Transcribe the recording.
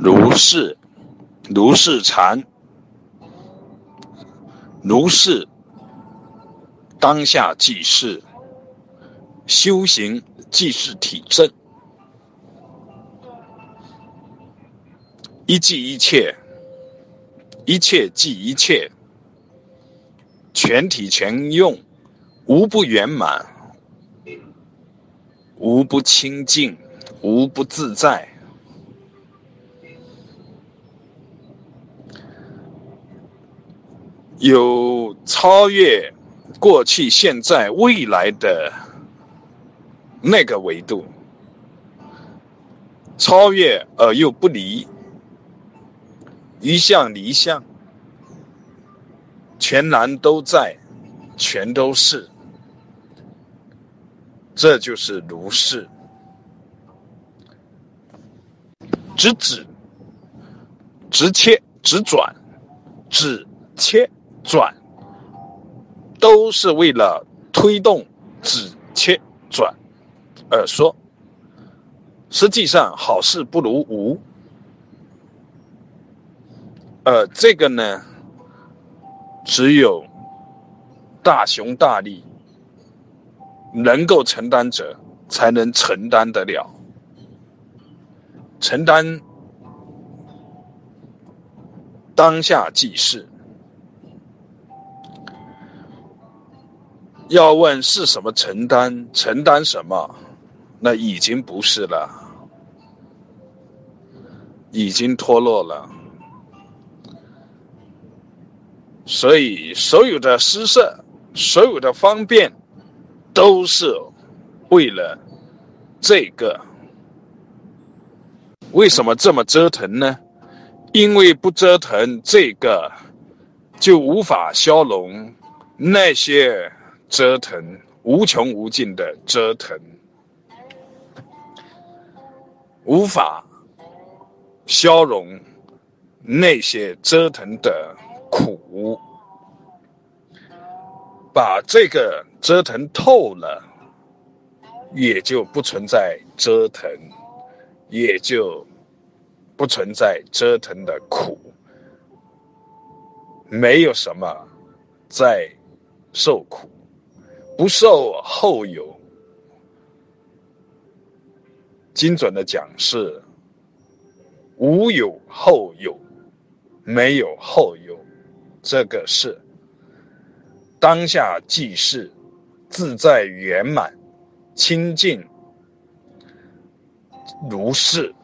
如是，如是禅，如是当下即是修行，即是体证，一即一切，一切即一切，全体全用，无不圆满，无不清净，无不自在。有超越过去、现在、未来的那个维度，超越而又不离，一相离相，全然都在，全都是，这就是如是，直指、直切、直转、直切。转，都是为了推动止切转而说。实际上，好事不如无。呃，这个呢，只有大雄大力、能够承担者，才能承担得了。承担当下即是。要问是什么承担？承担什么？那已经不是了，已经脱落了。所以，所有的施舍，所有的方便，都是为了这个。为什么这么折腾呢？因为不折腾这个，就无法消融那些。折腾无穷无尽的折腾，无法消融那些折腾的苦，把这个折腾透了，也就不存在折腾，也就不存在折腾的苦，没有什么在受苦。不受后有，精准的讲是无有后有，没有后有，这个是当下即是自在圆满清净如是。